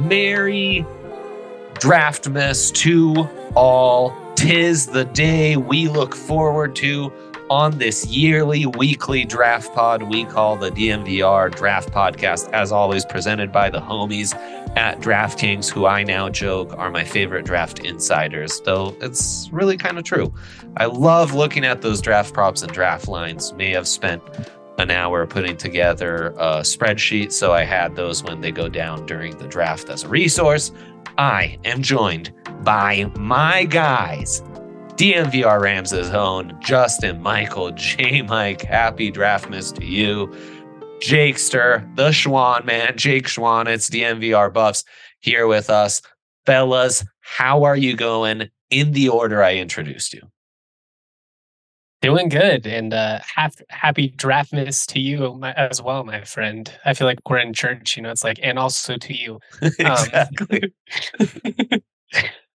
Merry Draftmas to all. Tis the day we look forward to on this yearly weekly draft pod we call the DNVR Draft Podcast, as always presented by the homies at DraftKings, who I now joke are my favorite draft insiders, though it's really kind of true. I love looking at those draft props and draft lines. May have spent an hour putting together a spreadsheet, so I had those when they go down during the draft as a resource. I am joined by my guys, DNVR Rams' own Justin Michael J. Mike. Happy Draftmas to you. Jakester, the Schwan man, Jake Schwan. It's DNVR Buffs here with us. Fellas, how are you going in the order I introduced you? Doing good. And uh, have, happy Draftmas to you my, as well, my friend. I feel like we're in church, you know, it's like, and also to you. Um, exactly.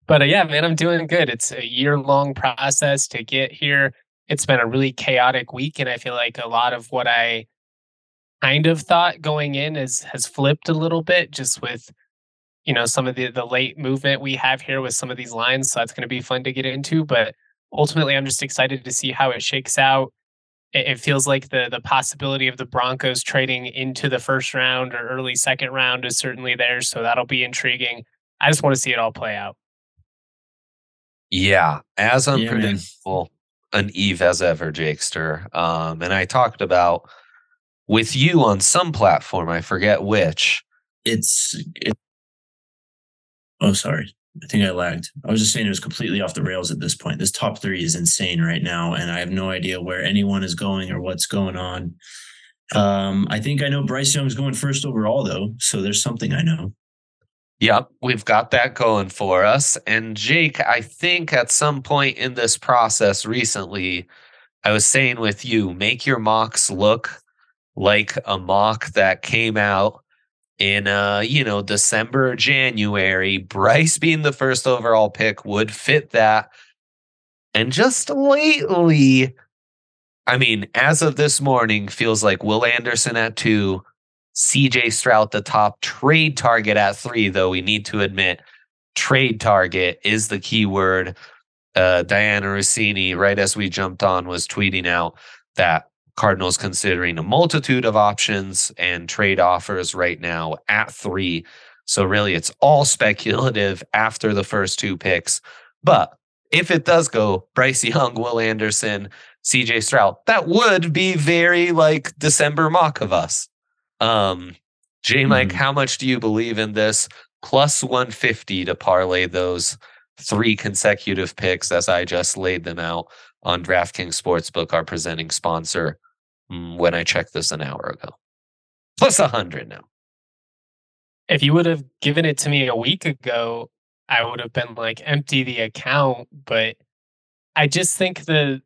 but uh, yeah, man, I'm doing good. It's a year long process to get here. It's been a really chaotic week. And I feel like a lot of what I kind of thought going in is has flipped a little bit just with you know some of the the late movement we have here with some of these lines so that's going to be fun to get into but ultimately i'm just excited to see how it shakes out it, it, feels like the the possibility of the broncos trading into the first round or early second round is certainly there so that'll be intriguing i just want to see it all play out yeah as unpredictable yeah, an eve as ever jakester um and i talked about with you on some platform. I forget which. It's it, oh sorry. I think I lagged. I was just saying it was completely off the rails at this point. This top three is insane right now, and I have no idea where anyone is going or what's going on. Um, I think I know Bryce Young's going first overall though, so there's something I know. Yep, we've got that going for us. And Jake, I think at some point in this process recently, I was saying with you, make your mocks look like a mock that came out in uh you know December January Bryce being the first overall pick would fit that. And just lately I mean as of this morning feels like Will Anderson at 2 CJ Stroud the top trade target at 3 though we need to admit trade target is the key word. Uh Dianna Russini right as we jumped on was tweeting out that Cardinals considering a multitude of options and trade offers right now at three. So, really, it's all speculative after the first two picks. But if it does go Bryce Young, Will Anderson, CJ Stroud, that would be very like December mock of us. Um, J Mike, mm-hmm. how much do you believe in this? Plus 150 to parlay those three consecutive picks as I just laid them out on DraftKings Sportsbook, our presenting sponsor. Mm, when I checked this an hour ago. Plus a hundred now. If you would have given it to me a week ago, I would have been like empty the account. But I just think the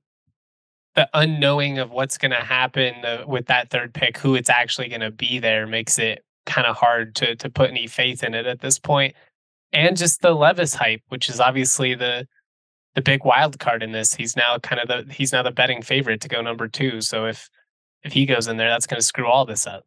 the unknowing of what's going to happen uh, with that third pick, who it's actually going to be there, makes it kind of hard to to put any faith in it at this point. And just the Levis hype, which is obviously the the big wild card in this. He's now kind of the he's now the betting favorite to go number two. So if if he goes in there, that's going to screw all this up.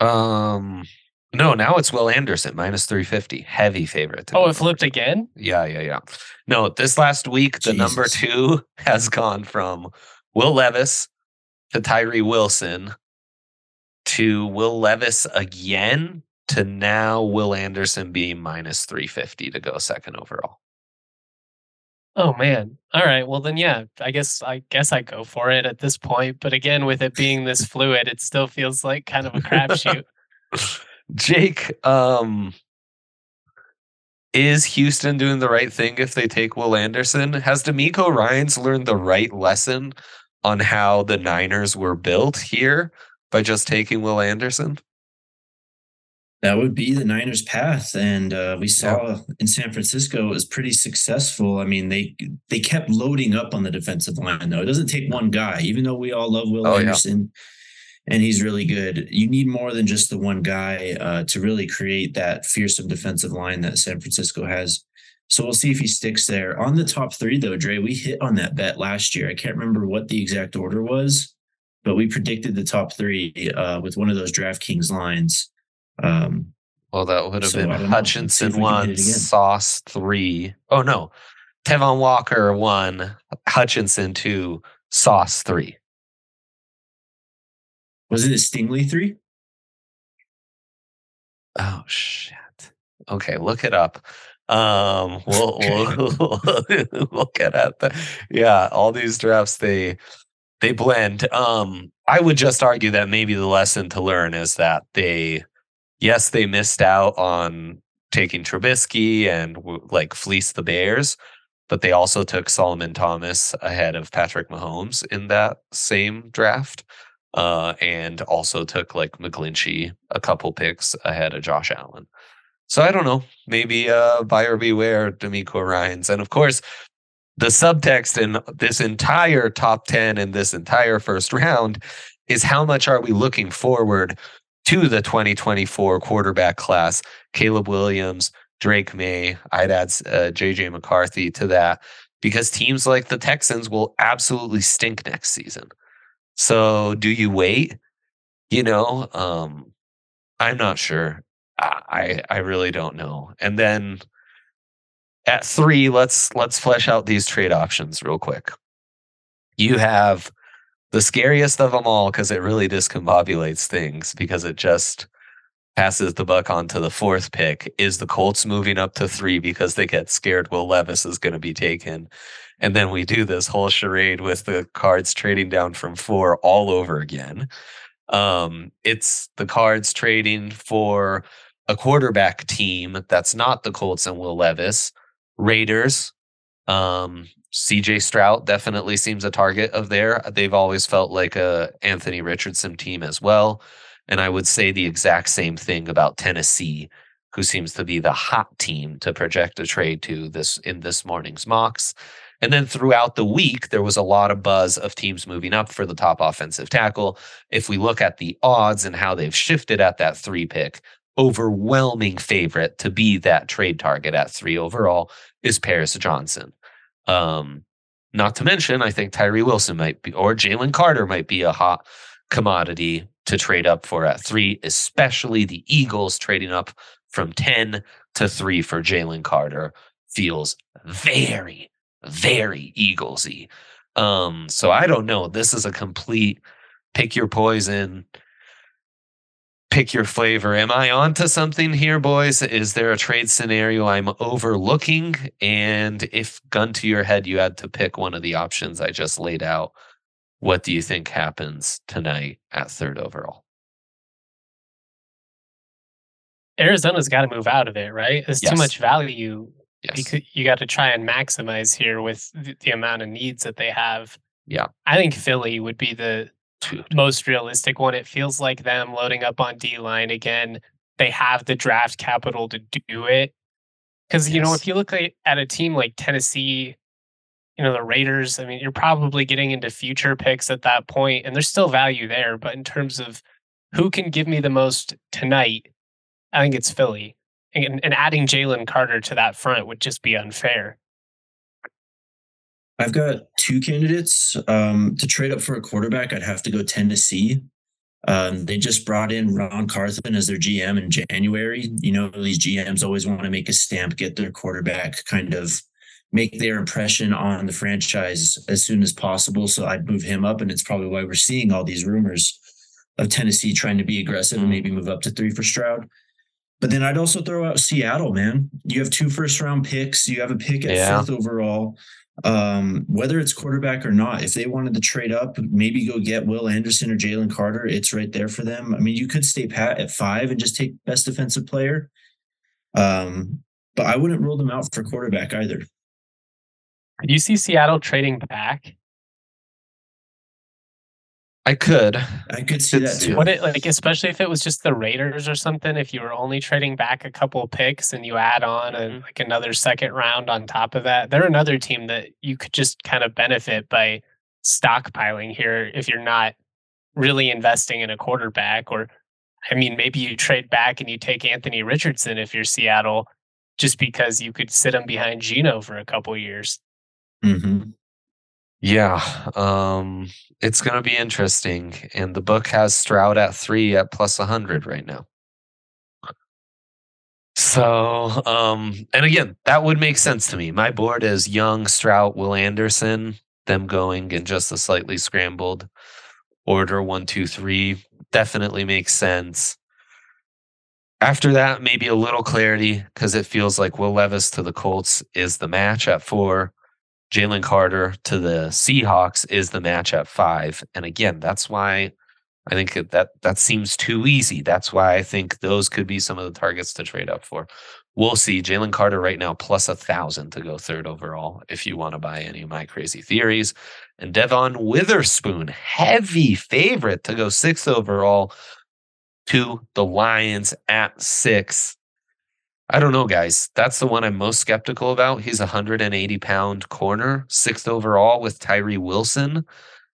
Um, no, now it's Will Anderson minus 350. Heavy favorite. Oh, it flipped again? Yeah, yeah, yeah. No, this last week, the Jesus. number two has gone from Will Levis to Tyree Wilson to Will Levis again to now Will Anderson being minus 350 to go second overall. Oh man. All right. Well then yeah, I guess I guess I go for it at this point. But again, with it being this fluid, it still feels like kind of a crapshoot. Jake, um is Houston doing the right thing if they take Will Anderson? Has DeMeco Ryans learned the right lesson on how the Niners were built here by just taking Will Anderson? That would be the Niners' path. And uh, we saw yeah. in San Francisco it was pretty successful. I mean, they they kept loading up on the defensive line, though. It doesn't take one guy, even though we all love Will oh, Anderson yeah. and he's really good. You need more than just the one guy uh, to really create that fearsome defensive line that San Francisco has. So we'll see if he sticks there. On the top three, though, Dre, we hit on that bet last year. I can't remember what the exact order was. but we predicted the top three uh, with one of those DraftKings lines. Um, well, that would have so been Hutchinson one, Sauce three. Oh no, Travon Walker one, Hutchinson two, Sauce three. Wasn't it Stingley three? Oh shit. Okay, look it up. Um, we'll, we'll, we'll get at that. Yeah, all these drafts they they blend. Um, I would just argue that maybe the lesson to learn is that they, yes, they missed out on taking Trubisky and like fleece the Bears, but they also took Solomon Thomas ahead of Patrick Mahomes in that same draft. Uh, and also took like McGlinchey a couple picks ahead of Josh Allen. So I don't know. Maybe uh, buyer beware, DeMeco Ryans. And of course, the subtext in this entire top 10 in this entire first round is how much are we looking forward to the 2024 quarterback class? Caleb Williams, Drake Maye, I'd add uh, JJ McCarthy to that because teams like the Texans will absolutely stink next season. So do you wait? You know, um, I'm not sure. I I really don't know. And then at three, let's let's flesh out these trade options real quick. You have the scariest of them all because it really discombobulates things because it just passes the buck on to the fourth pick. Is the Colts moving up to three because they get scared Will Levis is going to be taken? And then we do this whole charade with the cards trading down from four all over again. Um, it's the cards trading for a quarterback team that's not the Colts and Will Levis. Raiders, um, CJ Stroud definitely seems a target of there. They've always felt like a Anthony Richardson team as well. And I would say the exact same thing about Tennessee, who seems to be the hot team to project a trade to this in this morning's mocks. And then throughout the week, there was a lot of buzz of teams moving up for the top offensive tackle. If we look at the odds and how they've shifted at that three pick, overwhelming favorite to be that trade target at three overall is Paris Johnson. Um, not to mention, I think Tyree Wilson might be, or Jalen Carter might be a hot commodity to trade up for at three, especially the Eagles trading up from 10 to three for Jalen Carter feels very, very Eaglesy. Um, so I don't know. This is a complete pick your poison pick your flavor. Am I onto something here, boys? Is there a trade scenario I'm overlooking? And if gun to your head, you had to pick one of the options I just laid out, what do you think happens tonight at third overall? Arizona's got to move out of it, right? There's yes. too much value. Yes. You, you got to try and maximize here with the, the amount of needs that they have. Yeah. I think Philly would be the most realistic one. It feels like them loading up on D line again. They have the draft capital to do it. Because, yes. you know, if you look at a team like Tennessee, you know, the Raiders, I mean, you're probably getting into future picks at that point, and there's still value there. But in terms of who can give me the most tonight, I think it's Philly. And, and adding Jalen Carter to that front would just be unfair. I've got two candidates. Um, to trade up for a quarterback, I'd have to go Tennessee. Um, they just brought in Ran Carthon as their GM in January. You know, these GMs always want to make a stamp, get their quarterback kind of make their impression on the franchise as soon as possible. So I'd move him up. And it's probably why we're seeing all these rumors of Tennessee trying to be aggressive and maybe move up to three for Stroud. But then I'd also throw out Seattle, man. You have two first round picks. You have a pick at yeah. fifth overall um, whether it's quarterback or not, if they wanted to trade up, maybe go get Will Anderson or Jalen Carter, it's right there for them. I mean, you could stay pat at five and just take best defensive player. Um, but I wouldn't rule them out for quarterback either. Do you see Seattle trading back? I could. I could see that too. What it like, especially if it was just the Raiders or something. If you were only trading back a couple picks and you add on a, mm-hmm. like another second round on top of that, they're another team that you could just kind of benefit by stockpiling here if you're not really investing in a quarterback. Or, I mean, maybe you trade back and you take Anthony Richardson if you're Seattle, just because you could sit him behind Geno for a couple years. Mm-hmm. Yeah, um, it's going to be interesting. And the book has Stroud at three at plus 100 right now. So, um, and again, that would make sense to me. My board is Young, Stroud, Will Anderson, them going in just a slightly scrambled order one, two, three. Definitely makes sense. After that, maybe a little clarity because it feels like Will Levis to the Colts is the match at four. Jalen Carter to the Seahawks is the match at five. And again, that's why I think that that seems too easy. That's why I think those could be some of the targets to trade up for. We'll see. Jalen Carter right now plus a thousand to go third overall if you want to buy any of my crazy theories. And Devon Witherspoon, heavy favorite to go sixth overall to the Lions at six. I don't know, guys. That's the one I'm most skeptical about. He's a 180 pound corner, sixth overall with Tyree Wilson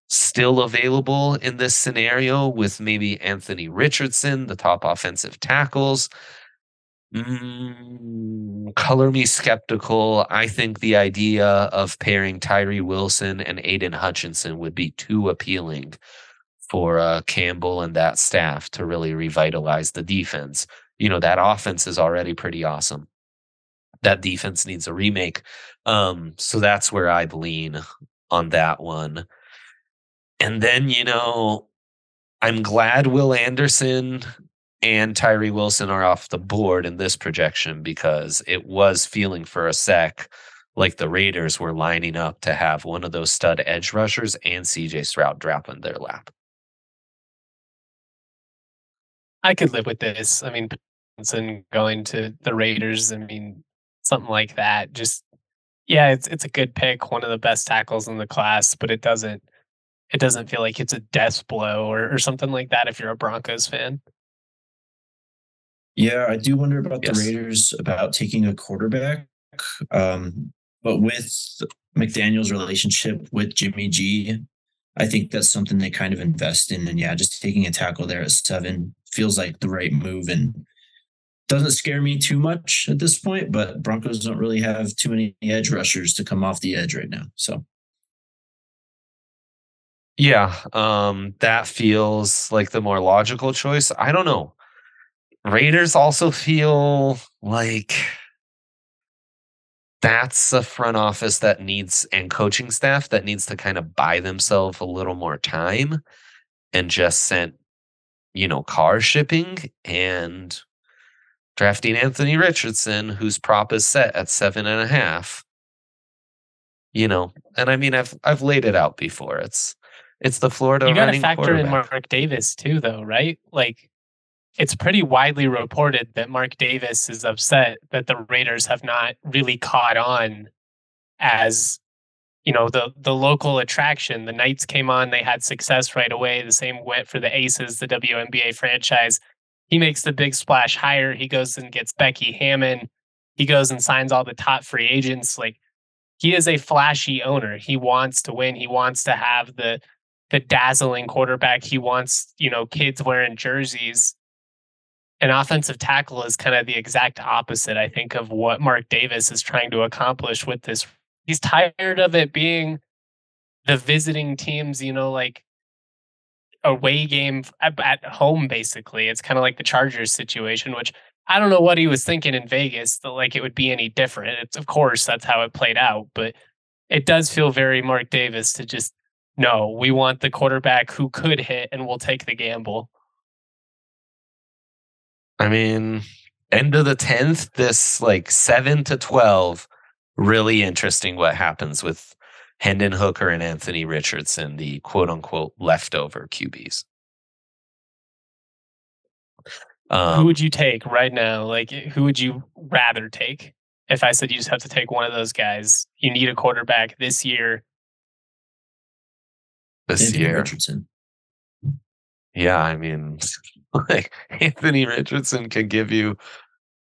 still available in this scenario with maybe Anthony Richardson, the top offensive tackles. Mm, color me skeptical. I think the idea of pairing Tyree Wilson and Aidan Hutchinson would be too appealing for uh, Campbell and that staff to really revitalize the defense. You know, that offense is already pretty awesome. That defense needs a remake. Um, so that's where I'd lean on that one. And then, you know, I'm glad Will Anderson and Tyree Wilson are off the board in this projection because it was feeling for a sec like the Raiders were lining up to have one of those stud edge rushers and CJ Stroud drop in their lap. I could live with this. I mean, going to the Raiders, I mean, something like that. Just yeah, it's it's a good pick, one of the best tackles in the class, but it doesn't it doesn't feel like it's a death blow or, or something like that if you're a Broncos fan. Yeah, I do wonder about yes. the Raiders about taking a quarterback. Um, but with McDaniels' relationship with Jimmy G, I think that's something they kind of invest in. And yeah, just taking a tackle there at seven feels like the right move and doesn't scare me too much at this point. But Broncos don't really have too many edge rushers to come off the edge right now. So yeah, um, that feels like the more logical choice. I don't know. Raiders also feel like that's a front office that needs and coaching staff that needs to kind of buy themselves a little more time and just sent, you know, car shipping and drafting Anthony Richardson, whose prop is set at seven and a half. You know, and I mean I've I've laid it out before. It's it's the Florida. You got to factor in Mark Davis too, though, right? Like, it's pretty widely reported that Mark Davis is upset that the Raiders have not really caught on as you know the the local attraction. The Knights came on; they had success right away. The same went for the Aces, the WNBA franchise. He makes the big splash hire. He goes and gets Becky Hammon. He goes and signs all the top free agents. Like he is a flashy owner. He wants to win. He wants to have the the dazzling quarterback. He wants, you know, kids wearing jerseys. An offensive tackle is kind of the exact opposite, I think, of what Mark Davis is trying to accomplish with this. He's tired of it being the visiting teams, you know, like away game at home, basically. It's kind of like the Chargers situation, which I don't know what he was thinking in Vegas that like it would be any different. It's of course that's how it played out, but it does feel very Mark Davis to just no, we want the quarterback who could hit and we'll take the gamble. I mean, end of the 10th, this like 7 to 12, really interesting what happens with Hendon Hooker and Anthony Richardson, the quote unquote leftover QBs. Um, who would you take right now? Like, who would you rather take? If I said you just have to take one of those guys, you need a quarterback this year this Anthony year. Richardson. Yeah, I mean, like Anthony Richardson can give you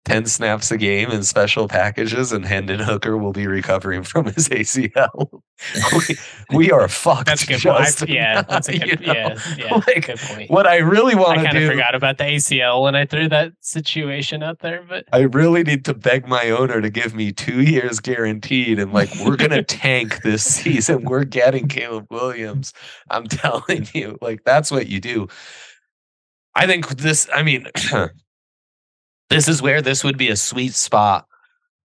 10 snaps a game in special packages, and Hendon Hooker will be recovering from his ACL. we, we are fucked. That's a good Justin. point. Yeah, that's a good, You know? yeah, yeah, Like, good point. What I really want to do. I kind of forgot about the ACL when I threw that situation out there, but I really need to beg my owner to give me two years guaranteed. And like, we're going to tank this season. We're getting Caleb Williams. I'm telling you, like, that's what you do. I think this, I mean, this is where this would be a sweet spot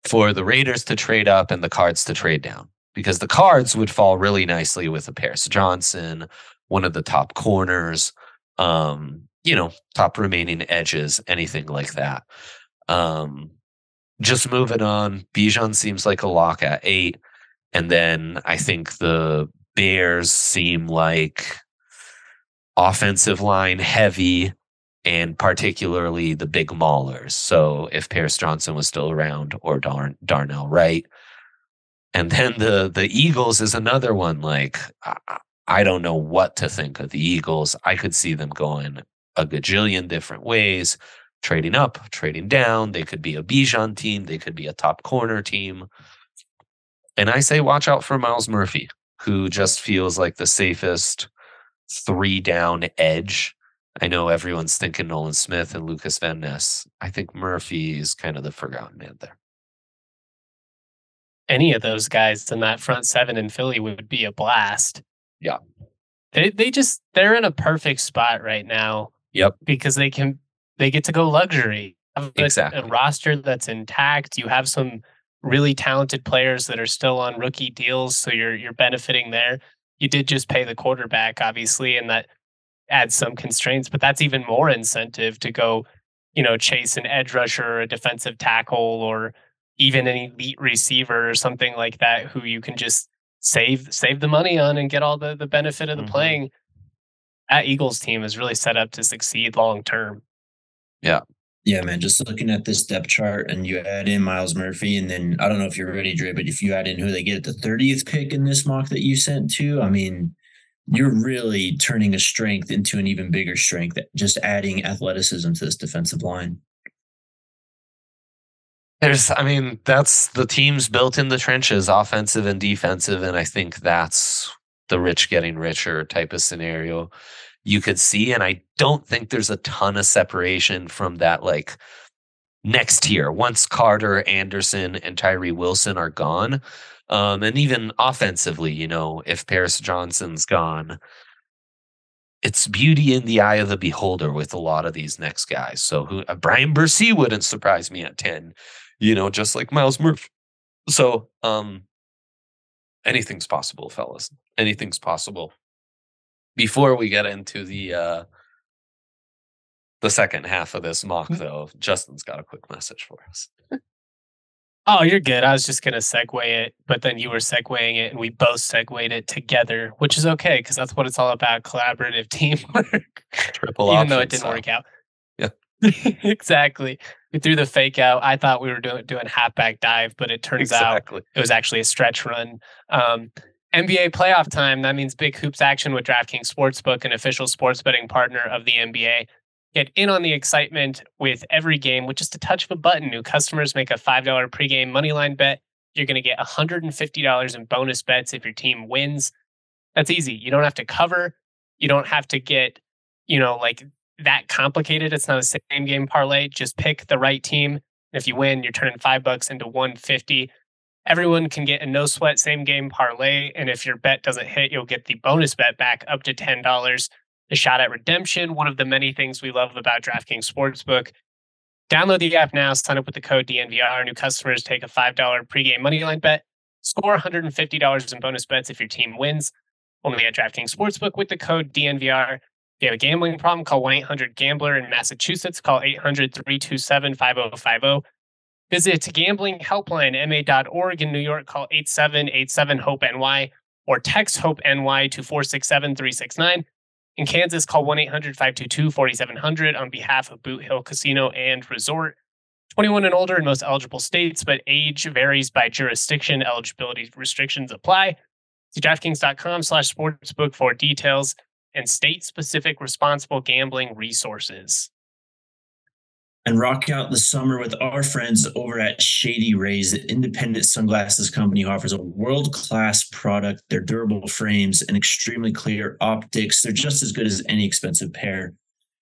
for the Raiders to trade up and the Cards to trade down because the Cards would fall really nicely with a Paris Johnson, one of the top corners, um, you know, top remaining edges, anything like that. Um, just moving on, Bijan seems like a lock at eight. And then I think the Bears seem like offensive line heavy and particularly the big maulers. So if Paris Johnson was still around or Darn- Darnell Wright. And then the the Eagles is another one like I, I don't know what to think of the Eagles. I could see them going a gajillion different ways, trading up, trading down. They could be a Bijan team, they could be a top corner team. And I say watch out for Myles Murphy, who just feels like the safest three down edge. I know everyone's thinking Nolan Smith and Lucas Van Ness. I think Murphy is kind of the forgotten man there. any of those guys in that front seven in Philly would be a blast. Yeah. They they just they're in a perfect spot right now. Yep. Because they can they get to go luxury. Have a- Exactly. A roster that's intact. You have some really talented players that are still on rookie deals, so you're you're benefiting there. You did just pay the quarterback, obviously, and that adds some constraints, but that's even more incentive to go, you know, chase an edge rusher a defensive tackle or even an elite receiver or something like that who you can just save save the money on and get all the the benefit of the Mhm. playing. That Eagles team is really set up to succeed long term. Yeah. Yeah, man. Just looking at this depth chart and you add in Myles Murphy, and then I don't know if you're ready, Dre, but if you add in who they get at the 30th pick in this mock that you sent to, I mean, you're really turning a strength into an even bigger strength, just adding athleticism to this defensive line. There's, I mean, that's the team's built in the trenches, offensive and defensive. And I think that's the rich getting richer type of scenario you could see. And I don't think there's a ton of separation from that, like next tier. Once Carter, Anderson, and Tyree Wilson are gone, um, and even offensively, you know, if Paris Johnson's gone, it's beauty in the eye of the beholder with a lot of these next guys. So, who uh, Bryan Bresee wouldn't surprise me at 10 you know, just like Myles Murphy. So, um, anything's possible, fellas. Anything's possible. Before we get into the uh the second half of this mock, though, Justin's got a quick message for us. Oh, you're good. I was just gonna segue it, but then you were segueing it, and we both segued it together, which is okay because that's what it's all about: collaborative teamwork. Triple Even though it didn't style. work out. Yeah. exactly. We threw the fake out. I thought we were doing doing halfback dive, but it turns out it was actually a stretch run. Um, NBA playoff time. That means big hoops action with DraftKings Sportsbook, an official sports betting partner of the NBA. Get in on the excitement with every game with just a touch of a button. New customers make a $5 pregame moneyline bet. You're going to get $150 in bonus bets if your team wins. That's easy. You don't have to cover. You don't have to get, you know, like that complicated. It's not a same game parlay. Just pick the right team. If you win, you're turning five bucks into 150. Everyone can get a no sweat same game parlay. And if your bet doesn't hit, you'll get the bonus bet back up to $10. The shot at redemption, one of the many things we love about DraftKings Sportsbook. Download the app now, sign up with the code DNVR. New customers take a $5 pregame moneyline bet, score $150 in bonus bets if your team wins. Only at DraftKings Sportsbook with the code DNVR. If you have a gambling problem, call 1 800 Gambler in Massachusetts. Call 800 327 5050. Visit gamblinghelplinema.org in New York. Call 8787 HOPE NY or text HOPE NY to 467 369. In Kansas, call 1 800 522 4700 on behalf of Boot Hill Casino and Resort. 21 and older in most eligible states, but age varies by jurisdiction. Eligibility restrictions apply. See DraftKings.com slash sportsbook for details and state specific responsible gambling resources. And rock out the summer with our friends over at Shady Rays, the independent sunglasses company who offers a world class product. They're durable frames and extremely clear optics. They're just as good as any expensive pair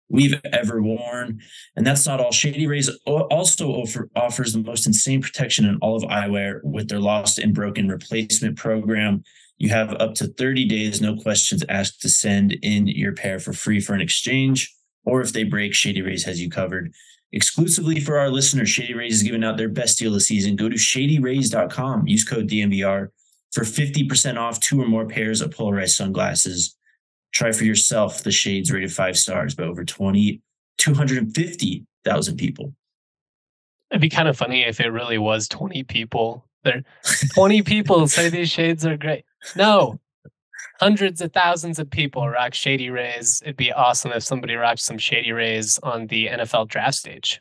we've ever worn. And that's not all. Shady Rays also offer, offers the most insane protection in all of eyewear with their lost and broken replacement program. You have up to 30 days, no questions asked, to send in your pair for free for an exchange. Or if they break, Shady Rays has you covered. Exclusively for our listeners, Shady Rays is giving out their best deal of the season. Go to shadyrays.com, use code DNVR for 50% off two or more pairs of polarized sunglasses. Try for yourself the shades rated five stars by over 20, 250,000 people. It'd be kind of funny if it really was 20 people. There 20 people say these shades are great. No. Hundreds of thousands of people rock Shady Rays. It'd be awesome if somebody rocked some Shady Rays on the NFL draft stage.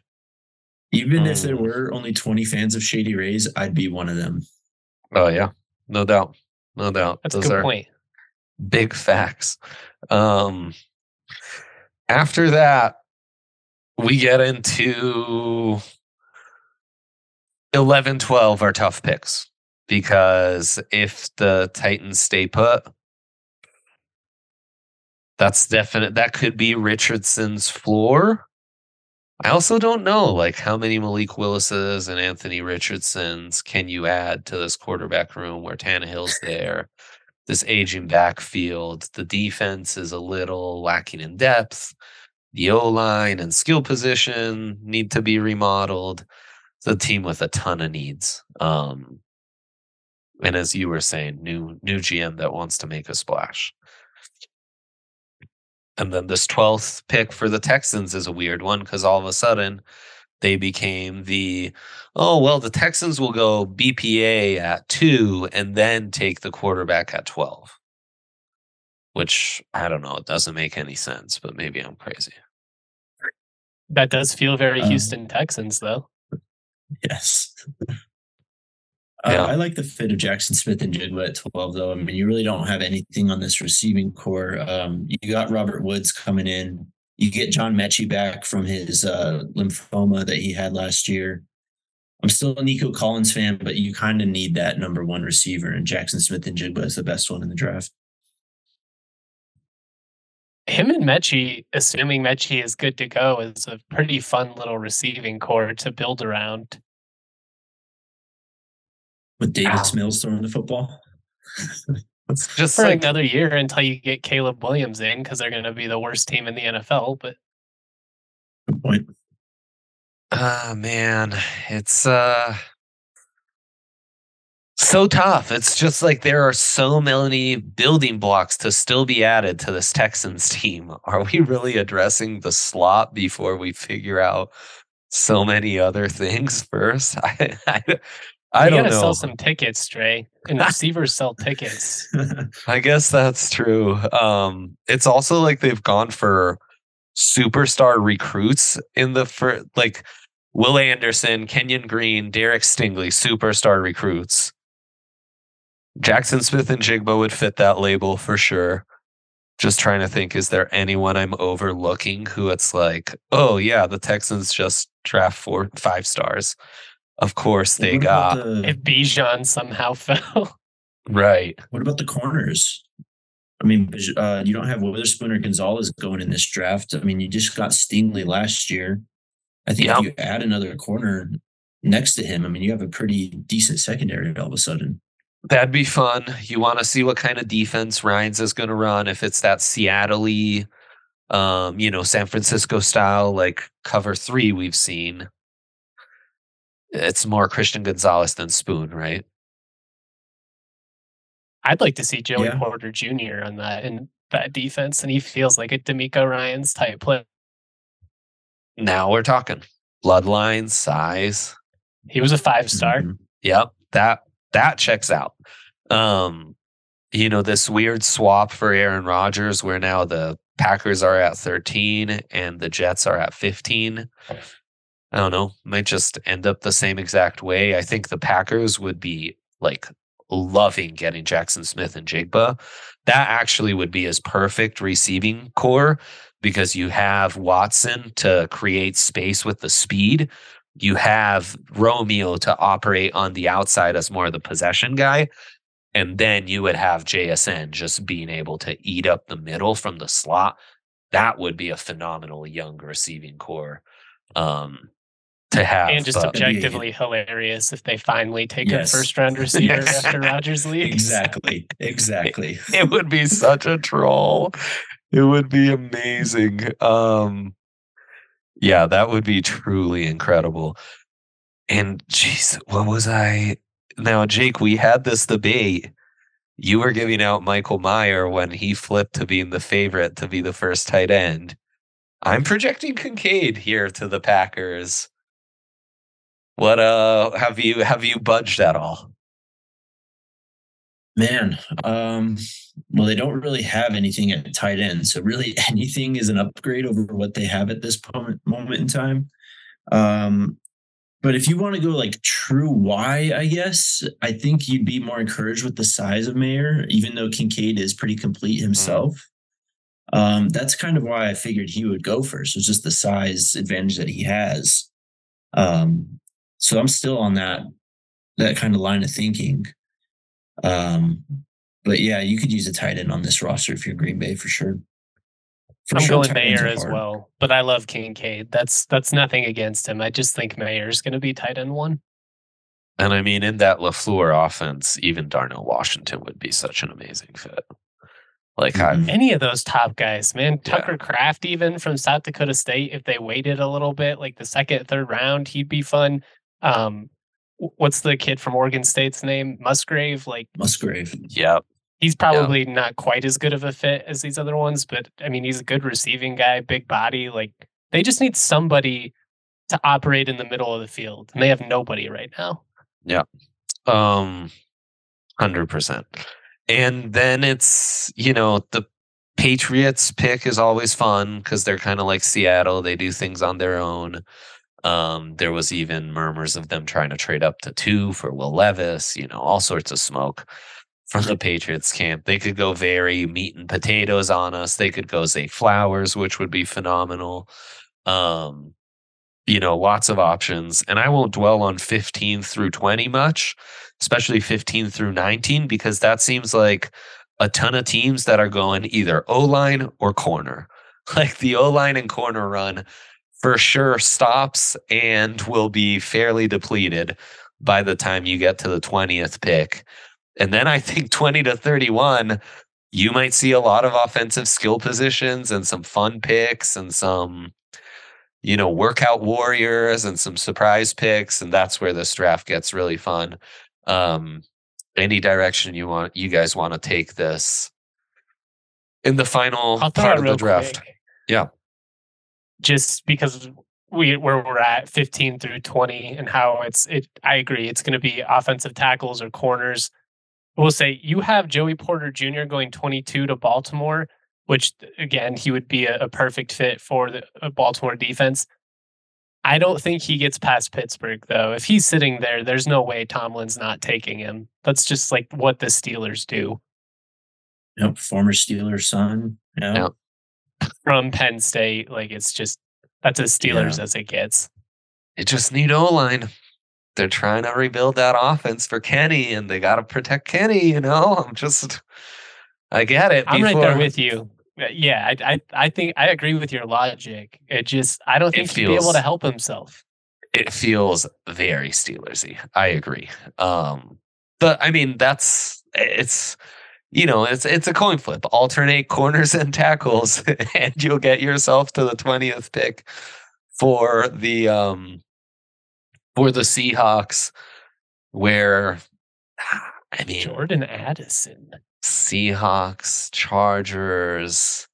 Even if there mm. were only 20 fans of Shady Rays, I'd be one of them. Oh yeah. No doubt. No doubt. That's Those a good point big facts. Um, after that, we get into 11 12 are tough picks because if the Titans stay put, that's definite. That could be Richardson's floor. I also don't know, like, how many Malik Willis's and Anthony Richardsons can you add to this quarterback room where Tannehill's there? this aging backfield. The defense is a little lacking in depth. The O line and skill position need to be remodeled. It's a team with a ton of needs. Um, and as you were saying, new new GM that wants to make a splash. And then this 12th pick for the Texans is a weird one because all of a sudden they became the oh well the texans will go bpa at two and then take the quarterback at 12 which i don't know it doesn't make any sense but maybe i'm crazy. That does feel very um, houston texans though. yes uh. I like the fit of Jackson Smith-Njigba at 12, though. I mean, you really don't have anything on this receiving corps. Um, you got Robert Woods coming in you get John Metchie back from his uh, lymphoma that he had last year. I'm still a Nico Collins fan, but you kind of need that number one receiver, and Jackson Smith-Njigba is the best one in the draft. Him and Metchie, assuming Metchie is good to go, is a pretty fun little receiving corps to build around. With Davis Mills throwing the football. It's just for like, another year until you get Caleb Williams in because they're going to be the worst team in the NFL. But good point. Ah uh, man, it's uh so tough. It's just like there are so many building blocks to still be added to this Texans team. Are we really addressing the slot before we figure out so many other things first? I, I, I don't know. Sell some tickets, Dre. And receivers sell tickets. I guess that's true. Um, it's also like they've gone for superstar recruits in the for like Will Anderson, Kenyon Green, Derek Stingley, superstar recruits. Jackson Smith-Njigba would fit that label for sure. Just trying to think, is there anyone I'm overlooking who it's like, oh yeah, the Texans just draft four five stars. Of course, they got the, if Bijan somehow fell. Right. What about the corners? I mean, uh, you don't have Witherspoon or Gonzalez going in this draft. I mean, you just got Stingley last year. I think yep. if you add another corner next to him, I mean, you have a pretty decent secondary all of a sudden. That'd be fun. You want to see what kind of defense Ryans is going to run. If it's that Seattle um, you know, San Francisco style, like cover three we've seen, it's more Christian Gonzalez than Spoon, right? I'd like to see Joey yeah. Porter Jr. on that in that defense, and he feels like a DeMeco Ryans type play. Now we're talking bloodline size. He was a five star. Mm-hmm. Yep, that that checks out. Um, you know this weird swap for Aaron Rodgers, where now the Packers are at 13 and the Jets are at 15. I don't know, might just end up the same exact way. I think the Packers would be like loving getting Jackson Smith-Njigba. That actually would be his perfect receiving corps because you have Watson to create space with the speed. You have Romeo to operate on the outside as more of the possession guy. And then you would have JSN just being able to eat up the middle from the slot. That would be a phenomenal young receiving corps um, to have. And just but- objectively hilarious if they finally take Yes. a first round receiver Yes. after Rodgers leaves. Exactly. Exactly. it would be such a troll. It would be amazing. Um yeah, that would be truly incredible. And jeez, what was I now, Jake? We had this debate. You were giving out Michael Mayer when he flipped to being the favorite to be the first tight end. I'm projecting Kincaid here to the Packers. What uh have you have you budged at all? Man, um, well, they don't really have anything at tight end, so really anything is an upgrade over what they have at this moment moment in time. Um, but if you want to go like true why, I guess I think you'd be more encouraged with the size of Mayer, even though Kincaid is pretty complete himself. Um, that's kind of why I figured he would go first. It's just the size advantage that he has. Um, so I'm still on that that kind of line of thinking. Um, but yeah, you could use a tight end on this roster if you're Green Bay for sure. For I'm sure, going tight Mayer as well, but I love Kincaid. That's that's nothing against him. I just think Mayer's going to be tight end one. And I mean, in that LaFleur offense, even Darnell Washington would be such an amazing fit. Like, Mhm. Any of those top guys, man. Yeah. Tucker Kraft, even from South Dakota State, if they waited a little bit, like the second, third round, he'd be fun. Um, what's the kid from Oregon State's name? Musgrave. Like Musgrave. Yeah, he's probably not quite as good of a fit as these other ones, but I mean, he's a good receiving guy, big body. Like they just need somebody to operate in the middle of the field, and they have nobody right now. Yeah. Um, hundred percent. And then it's you know the Patriots pick is always fun because they're kind of like Seattle. They do things on their own. Um, there was even murmurs of them trying to trade up to two for Will Levis. You know, all sorts of smoke from the Patriots camp. They could go very meat and potatoes on us. They could go Zay Flowers, which would be phenomenal. Um, you know, lots of options. And I won't dwell on 15 through 20 much, especially 15 through 19, because that seems like a ton of teams that are going either O line or corner. Like the O line and corner run for sure stops and will be fairly depleted by the time you get to the 20th pick. And then I think 20 to 31, you might see a lot of offensive skill positions and some fun picks and some you know, workout warriors and some surprise picks, and that's where this draft gets really fun. Um, any direction you want, you guys want to take this in the final part of the draft? quick. Yeah. Just because we where we're at 15 through 20 and how it's it I agree it's going to be offensive tackles or corners. We'll say you have Joey Porter Jr. going 22 to Baltimore, which again he would be a, a perfect fit for the Baltimore defense. I don't think he gets past Pittsburgh though. If he's sitting there, there's no way Tomlin's not taking him. That's just like what the Steelers do Yep, former Steeler son. Yeah. Yep. From Penn State. Like it's just that's as Steelers as it gets. They just need O line. They're trying to rebuild that offense for Kenny, and they got to protect Kenny. You know, I'm just, I get it. I'm right there with you. Uh, Yeah, I, I I think I agree with your logic. It just I don't It think he'd be able to help himself. it feels very Steelersy. I agree. Um, but I mean, that's it's you know, it's it's a coin flip. Alternate corners and tackles, and you'll get yourself to the twentieth pick for the um for the Seahawks, where I mean Jordan Addison. Seahawks, Chargers.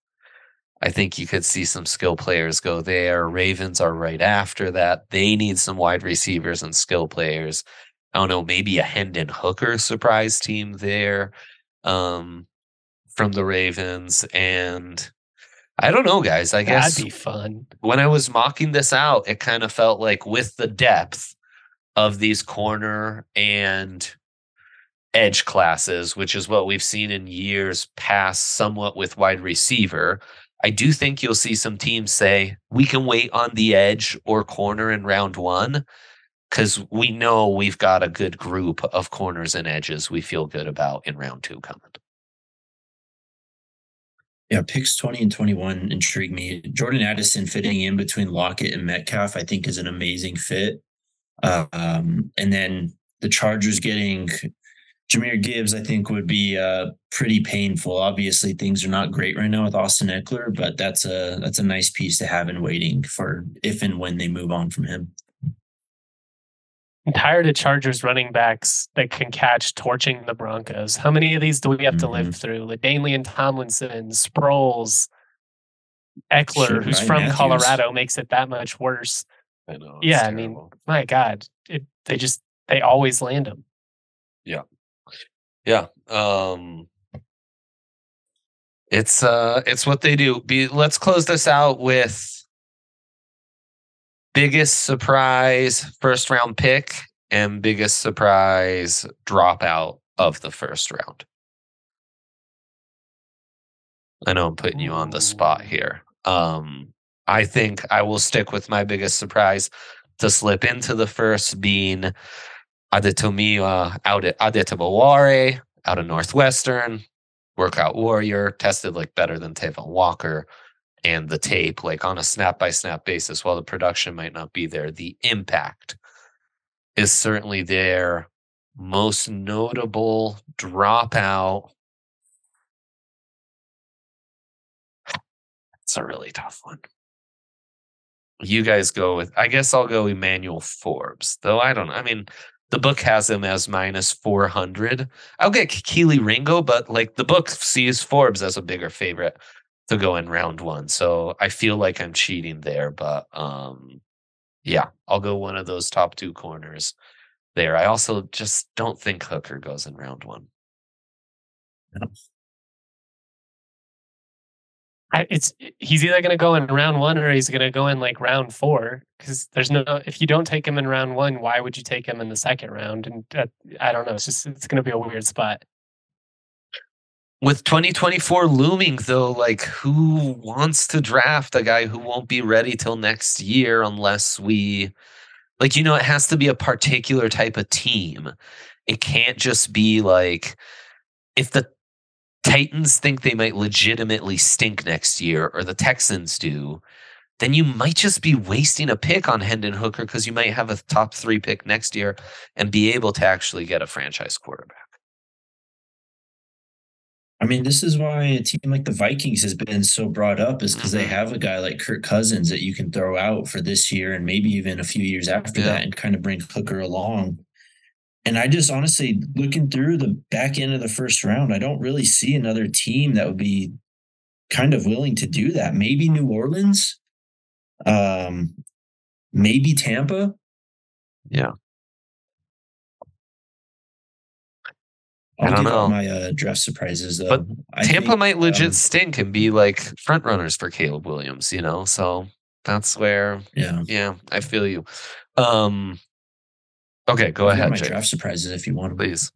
I think you could see some skill players go there. Ravens are right after that. They need some wide receivers and skill players. I don't know, maybe a Hendon Hooker surprise team there um, from the Ravens. And I don't know, guys. I guess That'd be fun. when I was mocking this out, it kind of felt like with the depth of these corner and edge classes, which is what we've seen in years past, somewhat with wide receiver. I do think you'll see some teams say we can wait on the edge or corner in round one because we know we've got a good group of corners and edges we feel good about in round two coming. Yeah, picks 20 and 21 intrigue me. Jordan Addison fitting in between Lockett and Metcalf, I think, is an amazing fit. Um, and then the Chargers getting Jahmyr Gibbs, I think, would be uh, pretty painful. Obviously, things are not great right now with Austin Ekeler, but that's a that's a nice piece to have in waiting for if and when they move on from him. I'm tired of Chargers running backs that can catch torching the Broncos. How many of these do we have mm-hmm. to live mm-hmm. through? LaDainian Tomlinson, Sproles, Ekeler, sure, who's from Matthews. Colorado, makes it that much worse. I know. Yeah, terrible. I mean, my God, it, they just they always land them. Yeah, yeah. Um, it's uh, it's what they do. Be let's close this out with biggest surprise first round pick and biggest surprise dropout of the first round? I know I'm putting you on the spot here. Um, I think I will stick with my biggest surprise to slip into the first being Adetomiwa out at Adetomiwa out of Northwestern, workout warrior, tested like better than Travon Walker and the tape, like on a snap by snap basis, while the production might not be there, the impact is certainly there. Most notable dropout. It's a really tough one. You guys go with, I guess I'll go Emmanuel Forbes, though I don't I mean, the book has him as minus 400. I'll get Kelee Ringo, but like the book sees Forbes as a bigger favorite to go in round one. So I feel like I'm cheating there, but um, yeah, I'll go one of those top two corners there. I also just don't think Hooker goes in round one. I, it's he's either going to go in round one or he's going to go in like round four because there's no if you don't take him in round one, why would you take him in the second round? And uh, I don't know. It's just it's going to be a weird spot with 2024 looming though like who wants to draft a guy who won't be ready till next year unless we like you know it has to be a particular type of team. It can't just be like if the titans think they might legitimately stink next year or the texans do then you might just be wasting a pick on hendon hooker because you might have a top three pick next year and be able to actually get a franchise quarterback I mean, this is why a team like the Vikings has been so brought up, is because they mm-hmm. have a guy like Kirk Cousins that you can throw out for this year and maybe even a few years after yeah. that and kind of bring Hooker along. And I just honestly, looking through the back end of the first round, I don't really see another team that would be kind of willing to do that. Maybe New Orleans, um, maybe Tampa. Yeah. I'll I do not know my uh, draft surprises though. But I Tampa think, might legit um, stink and be like front runners for Caleb Williams, you know. So that's where, yeah, yeah, I feel you. Um, okay, go ahead. My Jake. draft surprises, if you want, please.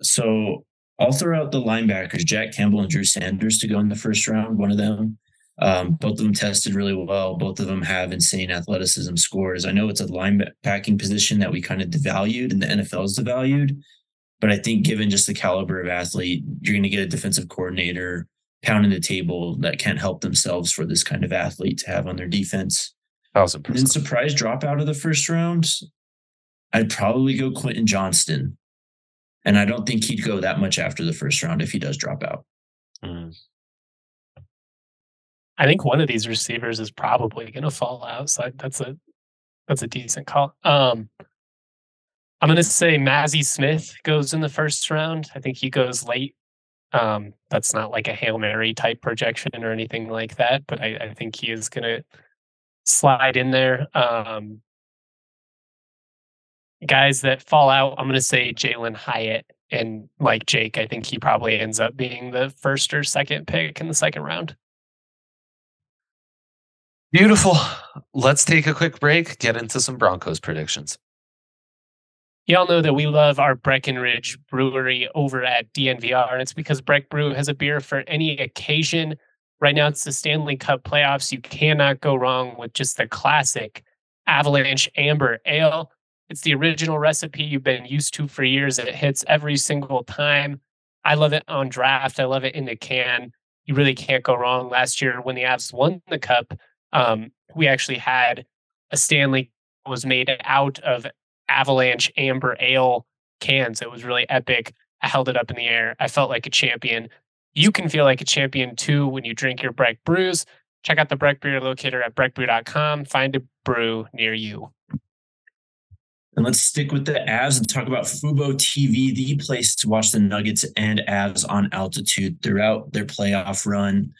So I'll throw out the linebackers, Jack Campbell and Drew Sanders, to go in the first round. One of them. Um, both of them tested really well. Both of them have insane athleticism scores. I know it's a linebacking position that we kind of devalued and the NFL's devalued, but I think given just the caliber of athlete, you're going to get a defensive coordinator pounding the table that can't help themselves for this kind of athlete to have on their defense. Thousand percent. Then surprise drop out of the first round, I'd probably go Quentin Johnston. And I don't think he'd go that much after the first round if he does drop out. Mm. I think one of these receivers is probably going to fall out. So that's a that's a decent call. Um, I'm going to say Mazi Smith goes in the first round. I think he goes late. Um, that's not like a Hail Mary type projection or anything like that, but I, I think he is going to slide in there. Um, guys that fall out, I'm going to say Jalin Hyatt and like Jake. I think he probably ends up being the first or second pick in the second round. Beautiful. Let's take a quick break, get into some Broncos predictions. Y'all know that we love our Breckenridge Brewery over at DNVR, and it's because Breck Brew has a beer for any occasion. Right now, it's the Stanley Cup playoffs. You cannot go wrong with just the classic Avalanche Amber Ale. It's the original recipe you've been used to for years. And it hits every single time. I love it on draft. I love it in the can. You really can't go wrong. Last year, when the Avs won the cup, um, we actually had a Stanley was made out of Avalanche Amber Ale cans. It was really epic. I held it up in the air. I felt like a champion. You can feel like a champion too when you drink your Breck brews. Check out the Breck Beer Locator at breckbrew.com. Find a brew near you. And let's stick with the Avs and talk about Fubo TV, the place to watch the Nuggets and Avs on altitude throughout their playoff run.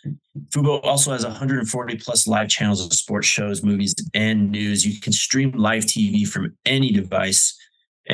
Fubo also has 140 plus live channels of sports shows, movies, and news. You can stream live TV from any device.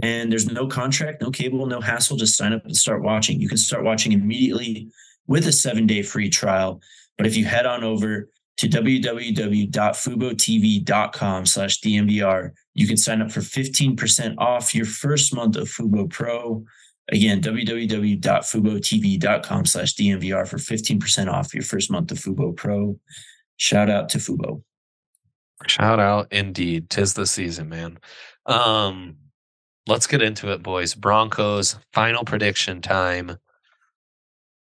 And there's no contract, no cable, no hassle. Just sign up and start watching. You can start watching immediately with a seven day free trial. But if you head on over to www.fubotv.com slash DNVR, you can sign up for 15% off your first month of Fubo Pro. Again, www.fubotv.com slash DNVR for 15% off your first month of Fubo Pro. Shout out to Fubo. Shout out indeed. Tis the season, man. Um, let's get into it, boys. Broncos, final prediction time.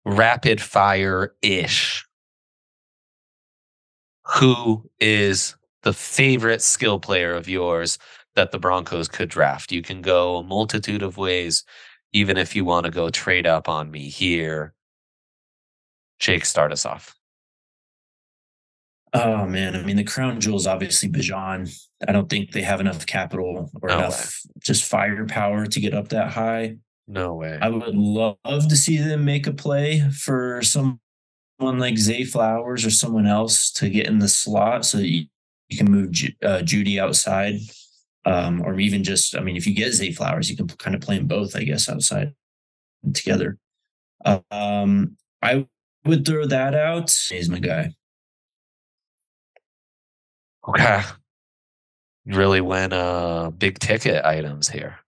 Rapid fire ish. Who is the favorite skill player of yours that the Broncos could draft? You can go a multitude of ways, even if you want to go trade up on me here. Jake, start us off. Oh man, I mean the crown jewel is obviously Bijan. I don't think they have enough capital or No enough way. just firepower to get up that high. No way. I would love to see them make a play for someone like Zay Flowers or someone else to get in the slot so that you, you can move Ju- uh, Jeudy outside. Um, or even just, I mean, if you get Zay Flowers, you can kind of play them both, I guess, outside together. Um, I would throw that out. He's my guy. Okay. Really went uh big ticket items here.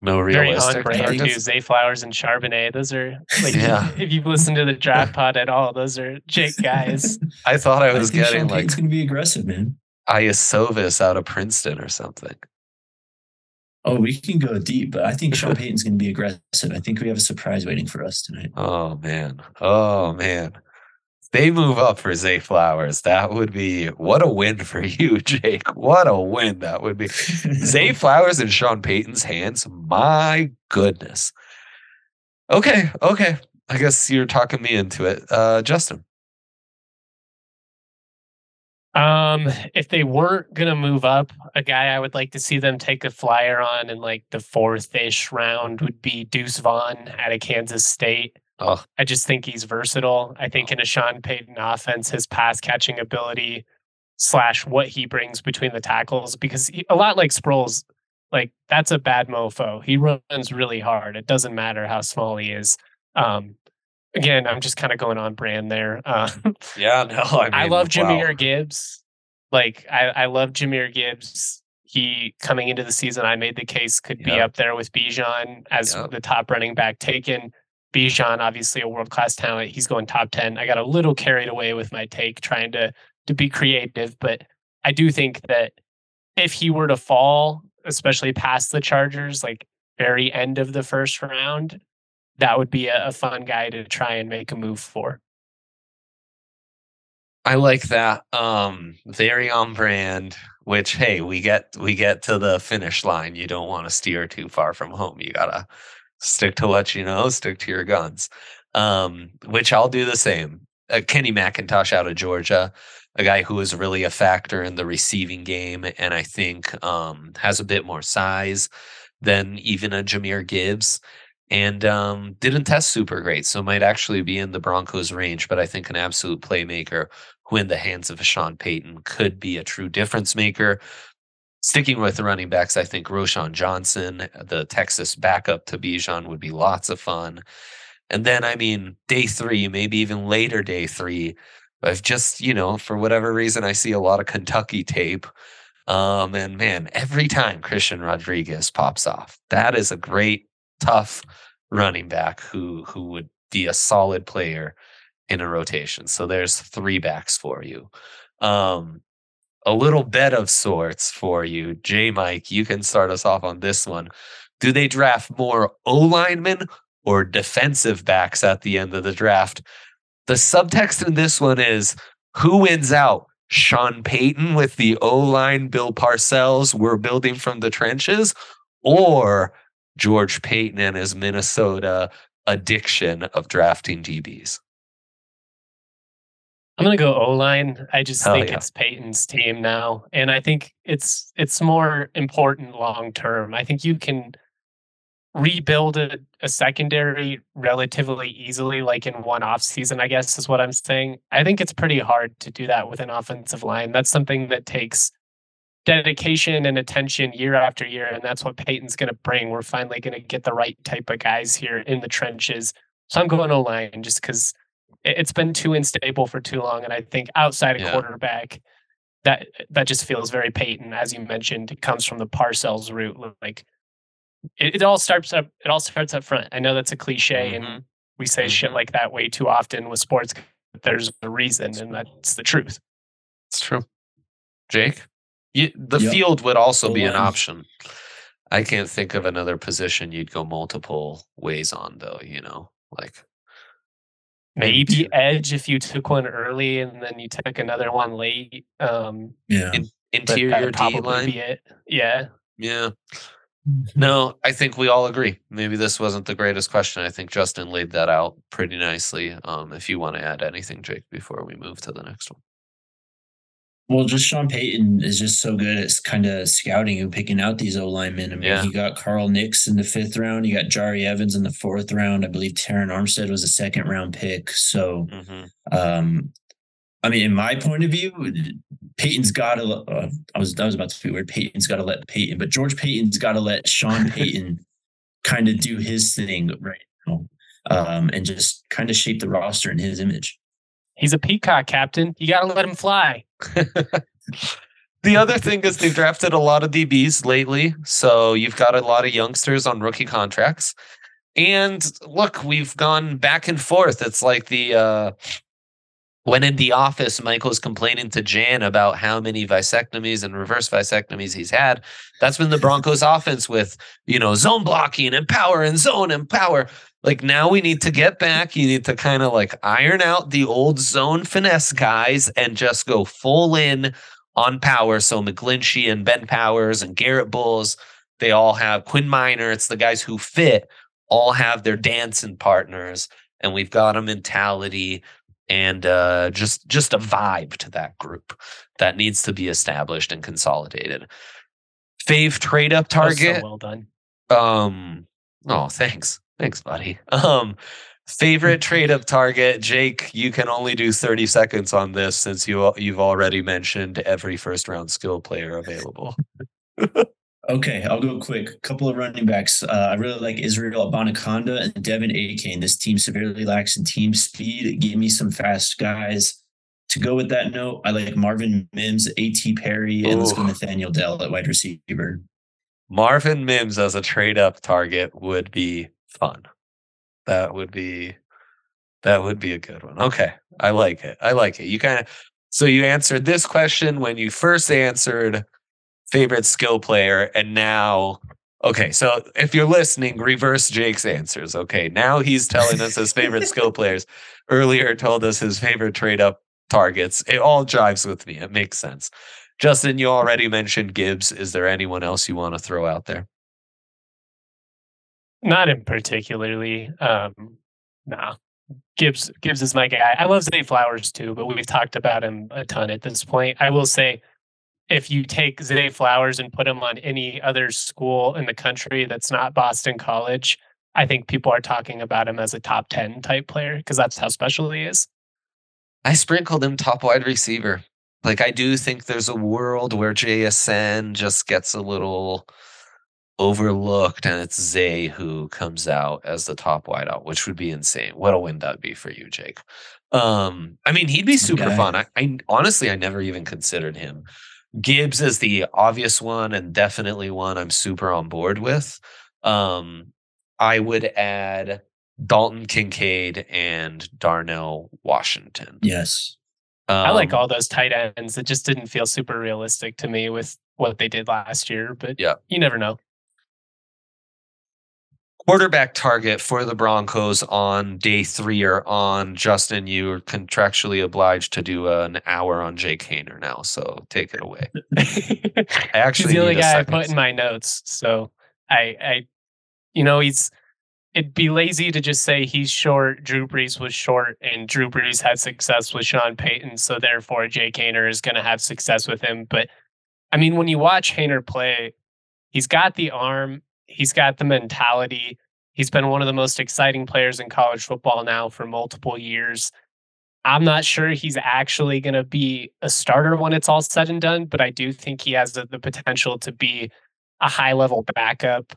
No realistic. Very on realistic brand too. targets. Zay Flowers and Charbonnet. Those are like Yeah. if you've listened to the draft pod at all, those are Jake guys. I thought I was think getting Sean like Payton's going to be aggressive, man. Iosivas out of Princeton or something. Oh, we can go deep, but I think Sean Payton's going to be aggressive. I think we have a surprise waiting for us tonight. Oh man. Oh man. They move up for Zay Flowers, that would be what a win for you, Jake. What a win that would be. Zay Flowers in Sean Payton's hands. My goodness. Okay, okay. I guess you're talking me into it. Uh Justin. Um, if they weren't gonna move up, a guy I would like to see them take a flyer on in like the fourth ish round would be Deuce Vaughn out of Kansas State. Oh, I just think he's versatile. I think in a Sean Payton offense, his pass catching ability slash what he brings between the tackles, because he, a lot like Sproles, like that's a bad mofo. He runs really hard. It doesn't matter how small he is. Um, again, I'm just kind of going on brand there. Uh, yeah, no. I, mean, I love wow. Jahmyr Gibbs. Like I, I love Jahmyr Gibbs. He coming into the season, I made the case could be up there with Bijan as Yeah. the top running back taken. Bijan, obviously a world class talent. He's going top ten. I got a little carried away with my take, trying to to be creative, but I do think that if he were to fall, especially past the Chargers, like very end of the first round, that would be a, a fun guy to try and make a move for. I like that. Um, very on brand. Which, hey, we get we get to the finish line. You don't want to steer too far from home. You gotta stick to what you know. Stick to your guns. Um, which I'll do the same. Uh, Kenny McIntosh out of Georgia, a guy who is really a factor in the receiving game, and I think um, has a bit more size than even a Jahmyr Gibbs and um, didn't test super great. So might actually be in the Broncos range, but I think an absolute playmaker who in the hands of a Sean Payton could be a true difference maker. Sticking with the running backs, I think Roschon Johnson, the Texas backup to Bijan, would be lots of fun. And then, I mean, day three, maybe even later day three, I've just, you know, for whatever reason, I see a lot of Kentucky tape. Um, and man, every time Christian Rodriguez pops off, that is a great, tough running back who who would be a solid player in a rotation. So there's three backs for you. Um, a little bet of sorts for you. J Mike, you can start us off on this one. Do they draft more O linemen or defensive backs at the end of the draft? The subtext in this one is who wins out? Sean Payton with the O line, Bill Parcells, we're building from the trenches, or George Paton and his Minnesota addiction of drafting DBs? I'm gonna go O line. I just Hell think yeah. it's Payton's team now, and I think it's it's more important long term. I think you can rebuild a, a secondary relatively easily, like in one off season. I guess is what I'm saying. I think it's pretty hard to do that with an offensive line. That's something that takes dedication and attention year after year, and that's what Payton's going to bring. We're finally going to get the right type of guys here in the trenches. So I'm going O line just because it's been too unstable for too long, and I think outside of Yeah. quarterback, that that just feels very Payton, as you mentioned. It comes from the Parcells route. Like it, it all starts up. It all starts up front. I know that's a cliche, Mhm. and we say shit Mhm. like that way too often with sports. But there's a reason, and that's the truth. It's true. Jake, you, the Yep. field would also be an option. I can't think of another position you'd go multiple ways on, though. You know, like Maybe two. edge if you took one early and then you took another one late. Um, Yeah. In- interior D line. be it. Yeah. Yeah. No, I think we all agree. Maybe this wasn't the greatest question. I think Justin laid that out pretty nicely. Um, if you want to add anything, Jake, before we move to the next one. Well, just Sean Payton is just so good at kind of scouting and picking out these O linemen. I mean, Yeah. he got Carl Nicks in the fifth round. He got Jahri Evans in the fourth round. I believe Terron Armstead was a second round pick. So, hmm um, I mean, in my point of view, Peyton's got to. Uh, I was I was about to be weird. Peyton's got to let Peyton, but George Paton's got to let Sean Payton kind of do his thing right now, um, and just kind of shape the roster in his image. He's a peacock captain. You got to let him fly. the other thing is they've drafted a lot of DBs lately. So you've got a lot of youngsters on rookie contracts. And look, we've gone back and forth. It's like the uh when in the office, Michael's complaining to Jan about how many vasectomies and reverse vasectomies he's had. That's been the Broncos offense with, you know, zone blocking and power and zone and power. Like now we need to get back. You need to kind of like iron out the old zone finesse guys and just go full in on power. So McGlinchey and Ben Powers and Garett Bolles, they all have Quinn Meinerz. It's the guys who fit, all have their dancing partners, and we've got a mentality and uh, just just a vibe to that group that needs to be established and consolidated. Fave trade up was so target. well done. Um. Oh, thanks, thanks, buddy. Um, favorite trade up target, Jake. You can only do thirty seconds on this since you you've already mentioned every first round skill player available. Okay, I'll go quick. A couple of running backs. Uh, I really like Israel Abanikanda and Devon Achane. This team severely lacks in team speed. Give me some fast guys. To go with that note, I like Marvin Mims, A.T. Perry, and let's go Nathaniel Dell at wide receiver. Marvin Mims as a trade up target would be fun. That would be that would be a good one. Okay. I like it. I like it. You kind of so you answered this question when you first answered favorite skill player and now okay, so if you're listening, reverse Jake's answers. Okay. Now he's telling us his favorite skill players. Earlier told us his favorite trade up targets. It all jives with me. It makes sense. Justin, you already mentioned Gibbs. Is there anyone else you want to throw out there? Not in particularly. Um, nah. Gibbs Gibbs is my guy. I love Zay Flowers too, but we've talked about him a ton at this point. I will say, if you take Zay Flowers and put him on any other school in the country that's not Boston College, I think people are talking about him as a top ten type player because that's how special he is. I sprinkled him top wide receiver. Like I do think there's a world where JSN just gets a little overlooked and it's Zay who comes out as the top wideout, which would be insane. What a win that'd be for you, Jake. Um, I mean, he'd be super Okay. fun. I, I honestly I never even considered him. Gibbs is the obvious one and definitely one I'm super on board with. Um, I would add Dalton Kincaid and Darnell Washington. Yes. Um, I like Um, all those tight ends. It just didn't feel super realistic to me with what they did last year, but Yeah. you never know. Quarterback target for the Broncos on day three or on Justin. You're contractually obliged to do an hour on Jake Haener now, so take it away. I he's actually the only guy I put in my notes. So I, I, you know, he's. It'd be lazy to just say he's short. Drew Brees was short, and Drew Brees had success with Sean Payton, so therefore Jake Haener is going to have success with him. But I mean, when you watch Haener play, he's got the arm, he's got the mentality. He's been one of the most exciting players in college football now for multiple years. I'm not sure he's actually going to be a starter when it's all said and done, but I do think he has the, the potential to be a high level backup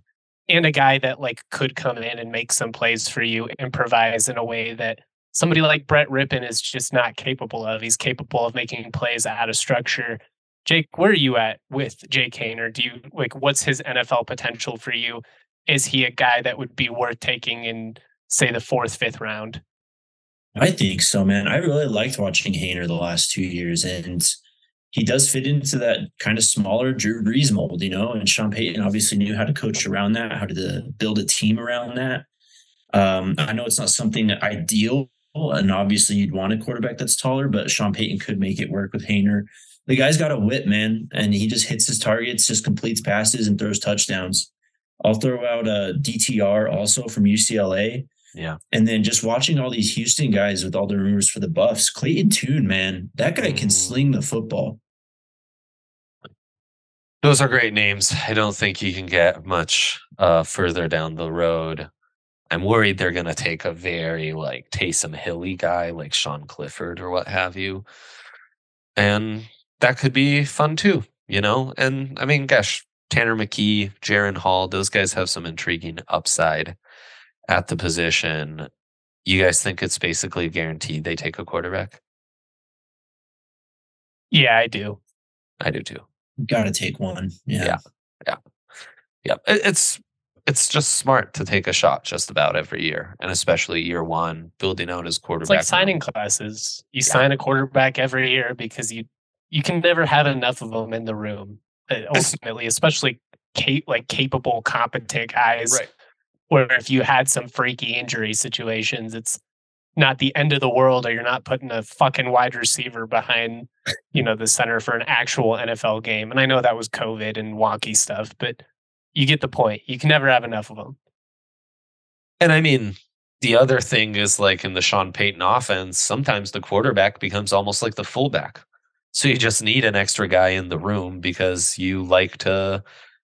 and a guy that like could come in and make some plays for you, improvise in a way that somebody like Brett Rypien is just not capable of. He's capable of making plays out of structure. Jake, where are you at with Jake Or Do you like what's his NFL potential for you? Is he a guy that would be worth taking in say the fourth, fifth round? I think so, man. I really liked watching Haener the last two years, and he does fit into that kind of smaller Drew Brees mold, you know. And Sean Payton obviously knew how to coach around that, how to build a team around that. Um, I know it's not something ideal, and obviously you'd want a quarterback that's taller, but Sean Payton could make it work with Haener. The guy's got a whip, man, and he just hits his targets, just completes passes, and throws touchdowns. I'll throw out a DTR also from UCLA. Yeah. And then just watching all these Houston guys with all the rumors for the Buffs, Clayton Tune, man, that guy can Mm. sling the football. Those are great names. I don't think you can get much uh, further down the road. I'm worried they're going to take a very like Taysom Hilly guy like Sean Clifford or what have you. And that could be fun too, you know? And I mean, gosh, Tanner McKee, Jaren Hall, those guys have some intriguing upside at the position. You guys think it's basically guaranteed they take a quarterback? Yeah, I do. I do too. Got to take one. Yeah. Yeah. Yeah, it- it's it's just smart to take a shot just about every year, and especially year one, building out his quarterback. It's like room. signing classes. You Yeah. sign a quarterback every year because you you can never have enough of them in the room. uh, Ultimately, especially cap- like capable, competent guys. Right. Where if you had some freaky injury situations, it's not the end of the world, or you're not putting a fucking wide receiver behind, you know, the center for an actual NFL game. And I know that was COVID and wonky stuff, but you get the point. You can never have enough of them. And I mean, the other thing is like in the Sean Payton offense, sometimes the quarterback becomes almost like the fullback. So you just need an extra guy in the room because you like to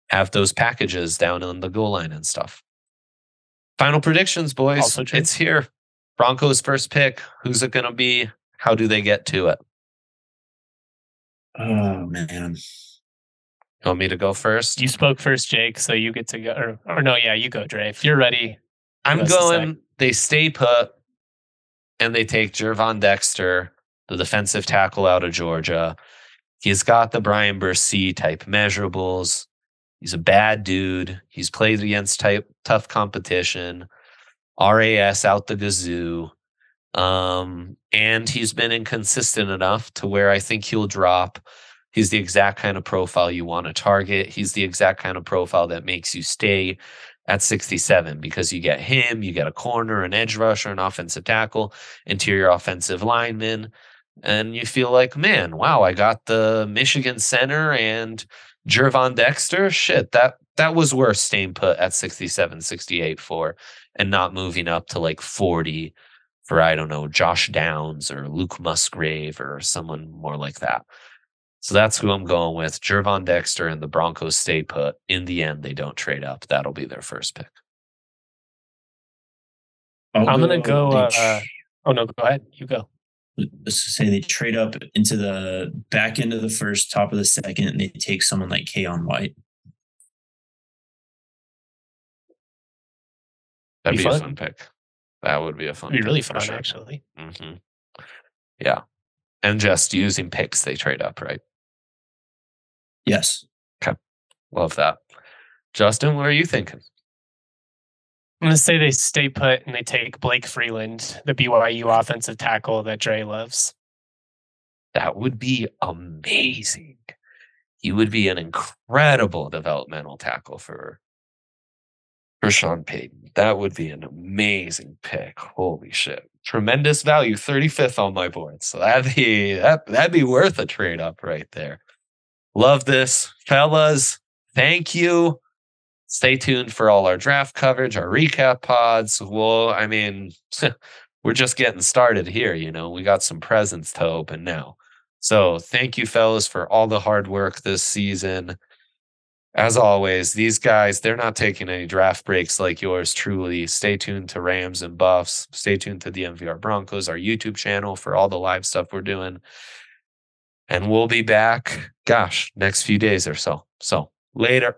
have those packages down on the goal line and stuff. Final predictions, boys. It's here. Broncos first pick. Who's it going to be? How do they get to it? Oh man. You want me to go first? You spoke first, Jake, so you get to go. Or, or no, yeah, you go, Dre. If you're ready, I'm Give us a sec. going. They stay put, and they take Gervon Dexter, the defensive tackle out of Georgia. He's got the Bryan Bresee type measurables. He's a bad dude. He's played against type tough competition. RAS out the gazoo. Um, and he's been inconsistent enough to where I think he'll drop. He's the exact kind of profile you want to target. He's the exact kind of profile that makes you stay at 67 because you get him, you get a corner, an edge rusher, an offensive tackle, interior offensive lineman, and you feel like, man, wow, I got the Michigan center and Gervon Dexter. Shit, that that was worth staying put at 67, 68 for and not moving up to like 40 for I don't know, Josh Downs or Luke Musgrave or someone more like that. So that's who I'm going with. Gervon Dexter and the Broncos stay put. In the end, they don't trade up. That'll be their first pick. I'll I'm gonna go. Uh, oh no, go ahead. You go. Let's say they trade up into the back end of the first, top of the second, and they take someone like Keion White. That'd Be be, a fun. fun pick. That would be a fun It'd be pick really for fun, sure. actually. hmm Yeah. And just using picks, they trade up, right? Yes. Okay, love that. Justin, what are you thinking? I'm gonna say they stay put and they take Blake Freeland, the BYU offensive tackle that Dre loves. That would be amazing. He would be an incredible developmental tackle for for Sean Payton. That would be an amazing pick. Holy shit. Tremendous value, 35th on my board. So that'd be that, that'd be worth a trade up right there. Love this. Fellas, thank you. Stay tuned for all our draft coverage, our recap pods. Well, I mean, we're just getting started here, you know. We got some presents to open now. So thank you, fellas, for all the hard work this season as always, these guys, they're not taking any draft breaks like yours truly. Stay tuned to Rams and Buffs. Stay tuned to the DNVR Broncos, our YouTube channel for all the live stuff we're doing. And we'll be back, gosh, next few days or so. So later.